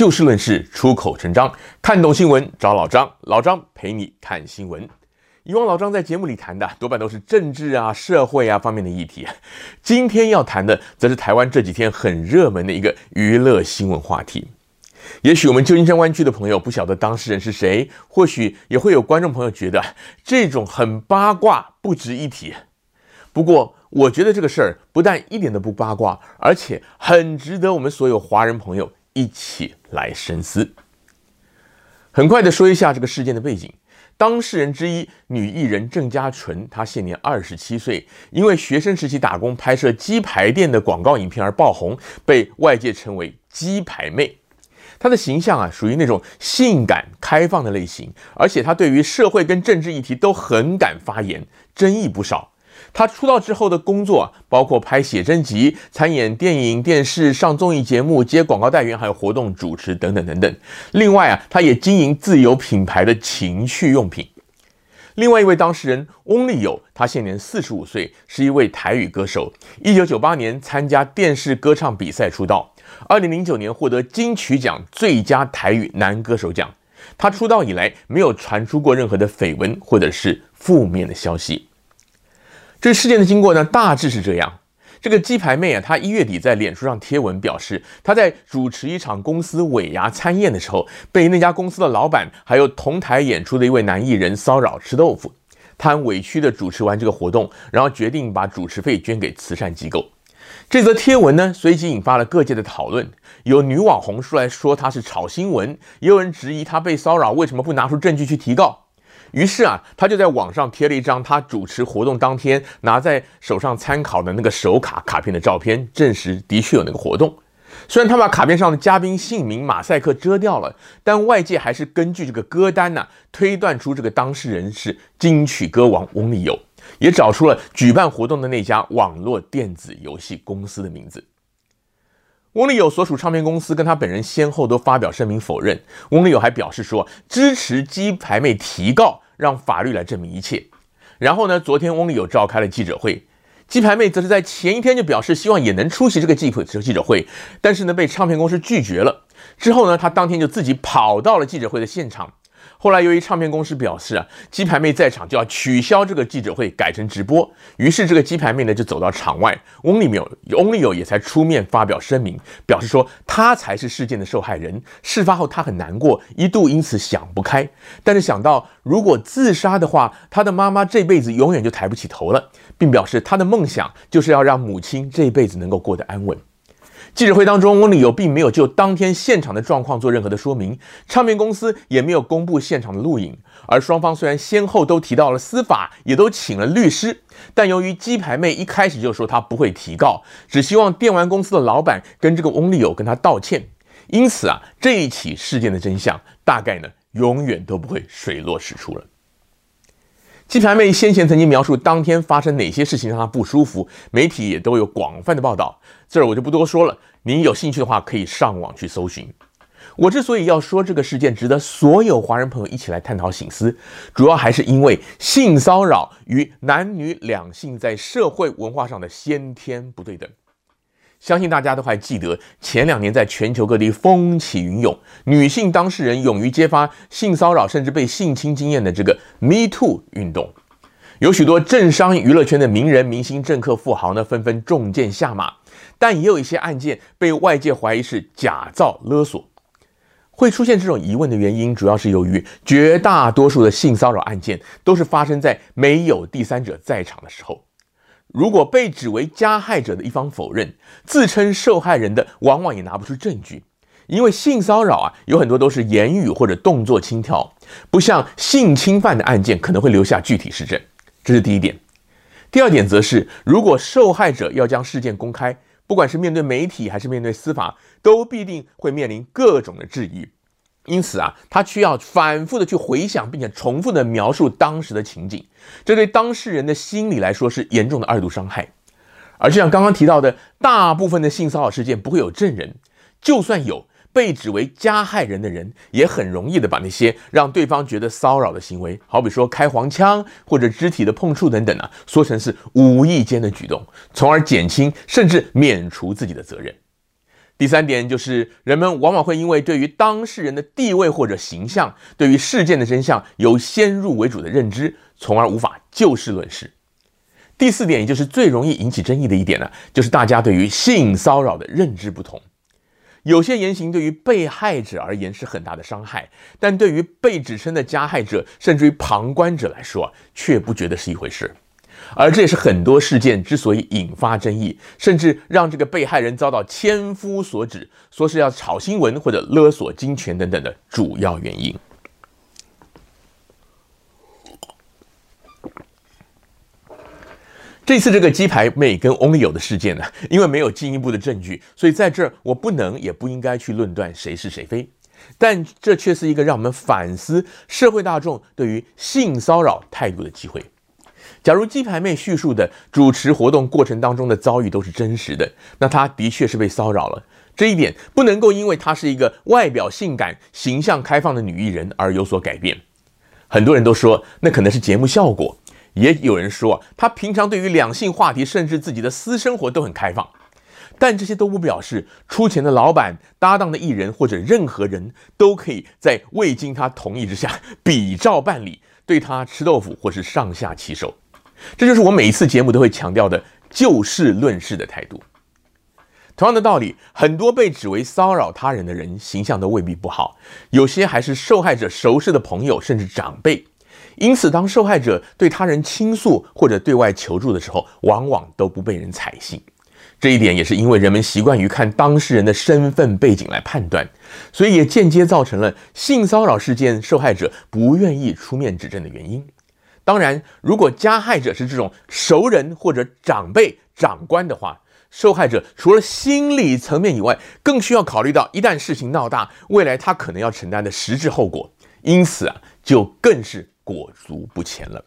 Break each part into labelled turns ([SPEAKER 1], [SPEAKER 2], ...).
[SPEAKER 1] 就事论事，出口成章，看懂新闻找老张，老张陪你看新闻。以往老张在节目里谈的多半都是政治啊、社会啊方面的议题，今天要谈的则是台湾这几天很热门的一个娱乐新闻话题。也许我们旧金山湾区的朋友不晓得当事人是谁，或许也会有观众朋友觉得这种很八卦不值一提。不过，我觉得这个事儿不但一点都不八卦，而且很值得我们所有华人朋友一起来深思。很快的说一下这个事件的背景。当事人之一女艺人郑嘉纯，她现年二十七岁，因为学生时期打工拍摄鸡排店的广告影片而爆红，被外界称为“鸡排妹”。她的形象啊，属于那种性感开放的类型，而且她对于社会跟政治议题都很敢发言，争议不少。他出道之后的工作包括拍写真集、参演电影、电视、上综艺节目、接广告代言，还有活动主持等等等等。另外啊，他也经营自有品牌的情趣用品。另外一位当事人翁立友，他现年四十五岁，是一位台语歌手。一九九八年参加电视歌唱比赛出道，二零零九年获得金曲奖最佳台语男歌手奖。他出道以来没有传出过任何的绯闻或者是负面的消息。这事件的经过呢，大致是这样：这个鸡排妹啊，她一月底在脸书上贴文表示，她在主持一场公司尾牙餐宴的时候，被那家公司的老板还有同台演出的一位男艺人骚扰吃豆腐。她很委屈地主持完这个活动，然后决定把主持费捐给慈善机构。这则贴文呢，随即引发了各界的讨论，有女网红出来说她是炒新闻，也有人质疑她被骚扰为什么不拿出证据去提告。于是啊，他就在网上贴了一张他主持活动当天拿在手上参考的那个手卡卡片的照片，证实的确有那个活动。虽然他把卡片上的嘉宾姓名马赛克遮掉了，但外界还是根据这个歌单呢、推断出这个当事人是金曲歌王翁立友，也找出了举办活动的那家网络电子游戏公司的名字。翁立友所属唱片公司跟他本人先后都发表声明否认。翁立友还表示说支持鸡排妹提告，让法律来证明一切。然后呢，昨天翁立友召开了记者会，鸡排妹则是在前一天就表示希望也能出席这个记者记者会，但是呢被唱片公司拒绝了。之后呢，他当天就自己跑到了记者会的现场。后来，由于唱片公司表示啊，鸡排妹在场就要取消这个记者会，改成直播。于是，这个鸡排妹呢就走到场外，翁立友、翁立友也才出面发表声明，表示说他才是事件的受害人。事发后，他很难过，一度因此想不开。但是想到如果自杀的话，他的妈妈这辈子永远就抬不起头了，并表示他的梦想就是要让母亲这辈子能够过得安稳。记者会当中，翁立友并没有就当天现场的状况做任何的说明，唱片公司也没有公布现场的录影。而双方虽然先后都提到了司法，也都请了律师，但由于鸡排妹一开始就说她不会提告，只希望电玩公司的老板跟这个翁立友跟他道歉，因此啊，这一起事件的真相大概呢，永远都不会水落石出了。鸡排妹先前曾经描述当天发生哪些事情让她不舒服，媒体也都有广泛的报道，这儿我就不多说了。您有兴趣的话，可以上网去搜寻。我之所以要说这个事件值得所有华人朋友一起来探讨醒思，主要还是因为性骚扰与男女两性在社会文化上的先天不对等。相信大家都还记得，前两年在全球各地风起云涌，女性当事人勇于揭发性骚扰甚至被性侵经验的这个 Me Too 运动，有许多政商娱乐圈的名人、明星、政客、富豪呢，纷纷中箭下马，但也有一些案件被外界怀疑是假造勒索。会出现这种疑问的原因，主要是由于绝大多数的性骚扰案件都是发生在没有第三者在场的时候。如果被指为加害者的一方否认，自称受害人的往往也拿不出证据，因为性骚扰啊有很多都是言语或者动作轻佻，不像性侵犯的案件可能会留下具体实证。这是第一点。第二点则是，如果受害者要将事件公开，不管是面对媒体还是面对司法，都必定会面临各种的质疑。因此啊，他需要反复的去回想，并且重复的描述当时的情景，这对当事人的心理来说是严重的二度伤害。而就像刚刚提到的，大部分的性骚扰事件不会有证人，就算有被指为加害人的人，也很容易的把那些让对方觉得骚扰的行为，好比说开黄腔或者肢体的碰触等等啊，说成是无意间的举动，从而减轻甚至免除自己的责任。第三点就是，人们往往会因为对于当事人的地位或者形象，对于事件的真相有先入为主的认知，从而无法就事论事。第四点，也就是最容易引起争议的一点呢，就是大家对于性骚扰的认知不同。有些言行对于被害者而言是很大的伤害，但对于被指称的加害者，甚至于旁观者来说，却不觉得是一回事。而这也是很多事件之所以引发争议，甚至让这个被害人遭到千夫所指，说是要炒新闻或者勒索金钱等等的主要原因。这次这个鸡排妹跟翁立友的事件呢，因为没有进一步的证据，所以在这儿我不能也不应该去论断谁是谁非，但这却是一个让我们反思社会大众对于性骚扰态度的机会。假如鸡排妹叙述的主持活动过程当中的遭遇都是真实的，那她的确是被骚扰了。这一点不能够因为她是一个外表性感、形象开放的女艺人而有所改变。很多人都说那可能是节目效果，也有人说她平常对于两性话题甚至自己的私生活都很开放。但这些都不表示出钱的老板、搭档的艺人或者任何人都可以在未经她同意之下比照办理，对她吃豆腐或是上下其手。这就是我每一次节目都会强调的就事论事的态度。同样的道理，很多被指为骚扰他人的人，形象都未必不好，有些还是受害者熟识的朋友，甚至长辈。因此，当受害者对他人倾诉或者对外求助的时候，往往都不被人采信。这一点也是因为人们习惯于看当事人的身份背景来判断，所以也间接造成了性骚扰事件受害者不愿意出面指证的原因。当然，如果加害者是这种熟人或者长辈、长官的话，受害者除了心理层面以外，更需要考虑到一旦事情闹大，未来他可能要承担的实质后果，因此啊，就更是裹足不前了。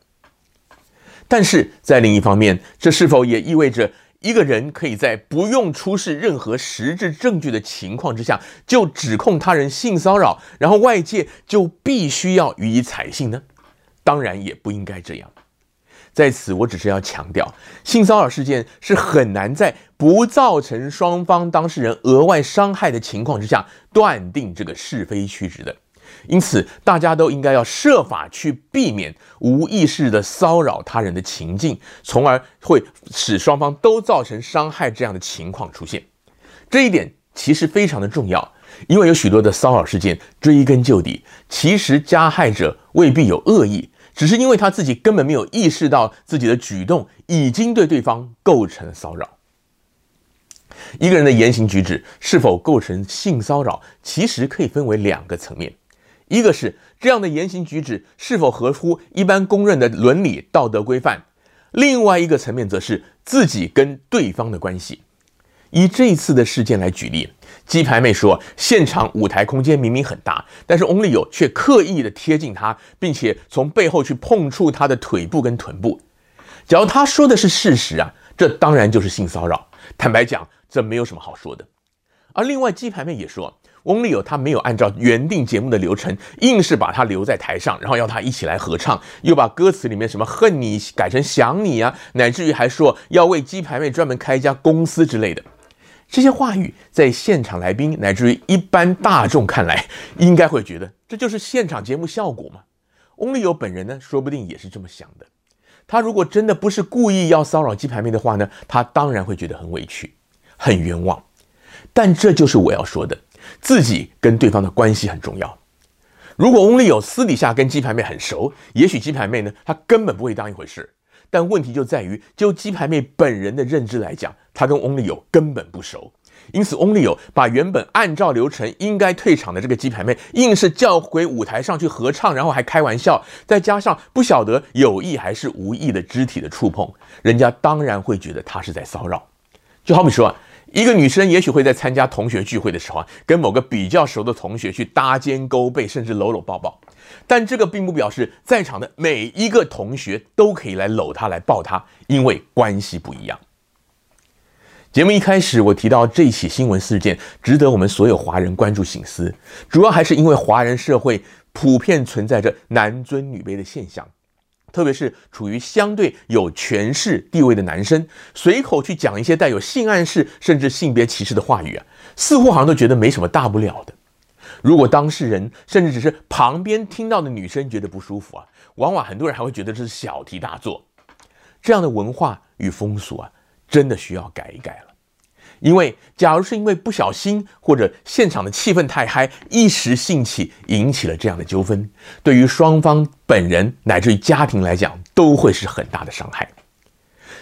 [SPEAKER 1] 但是在另一方面，这是否也意味着一个人可以在不用出示任何实质证据的情况之下，就指控他人性骚扰，然后外界就必须要予以采信呢？当然也不应该这样。在此，我只是要强调，性骚扰事件是很难在不造成双方当事人额外伤害的情况之下断定这个是非曲直的。因此，大家都应该要设法去避免无意识的骚扰他人的情境，从而会使双方都造成伤害这样的情况出现。这一点其实非常的重要，因为有许多的骚扰事件追根究底，其实加害者未必有恶意。只是因为他自己根本没有意识到自己的举动已经对对方构成骚扰。一个人的言行举止是否构成性骚扰，其实可以分为两个层面：一个是这样的言行举止是否合乎一般公认的伦理道德规范；另外一个层面则是自己跟对方的关系。以这一次的事件来举例。鸡排妹说，现场舞台空间明明很大，但是翁立友却刻意的贴近她，并且从背后去碰触她的腿部跟臀部。假如他说的是事实啊，这当然就是性骚扰。坦白讲，这没有什么好说的。而另外，鸡排妹也说，翁立友他没有按照原定节目的流程，硬是把她留在台上，然后要她一起来合唱，又把歌词里面什么恨你改成想你啊，乃至于还说要为鸡排妹专门开一家公司之类的。这些话语在现场来宾乃至于一般大众看来，应该会觉得这就是现场节目效果嘛。翁立友本人呢，说不定也是这么想的。他如果真的不是故意要骚扰鸡排妹的话呢，他当然会觉得很委屈、很冤枉。但这就是我要说的，自己跟对方的关系很重要。如果翁立友私底下跟鸡排妹很熟，也许鸡排妹呢，她根本不会当一回事。但问题就在于，就鸡排妹本人的认知来讲，她跟 Only 有根本不熟，因此 Only 有把原本按照流程应该退场的这个鸡排妹，硬是叫回舞台上去合唱，然后还开玩笑，再加上不晓得有意还是无意的肢体的触碰，人家当然会觉得她是在骚扰。就好比说，一个女生也许会在参加同学聚会的时候啊，跟某个比较熟的同学去搭肩勾背，甚至搂搂抱抱。但这个并不表示在场的每一个同学都可以来搂她、来抱她，因为关系不一样。节目一开始我提到这起新闻事件值得我们所有华人关注省思，主要还是因为华人社会普遍存在着男尊女卑的现象。特别是处于相对有权势地位的男生，随口去讲一些带有性暗示甚至性别歧视的话语啊，似乎好像都觉得没什么大不了的。如果当事人甚至只是旁边听到的女生觉得不舒服啊，往往很多人还会觉得这是小题大做。这样的文化与风俗啊，真的需要改一改了。因为，假如是因为不小心或者现场的气氛太嗨，一时兴起引起了这样的纠纷，对于双方本人乃至于家庭来讲，都会是很大的伤害。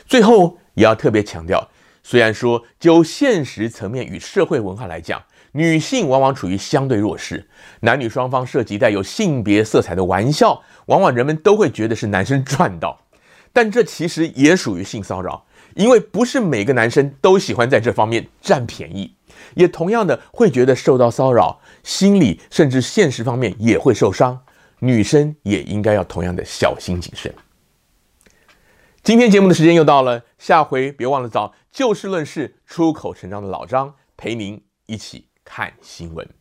[SPEAKER 1] 最后也要特别强调，虽然说就现实层面与社会文化来讲，女性往往处于相对弱势，男女双方涉及带有性别色彩的玩笑，往往人们都会觉得是男生赚到，但这其实也属于性骚扰。因为不是每个男生都喜欢在这方面占便宜，也同样的会觉得受到骚扰，心理甚至现实方面也会受伤。女生也应该要同样的小心谨慎。今天节目的时间又到了，下回别忘了找就事论事、出口成章的老张陪您一起看新闻。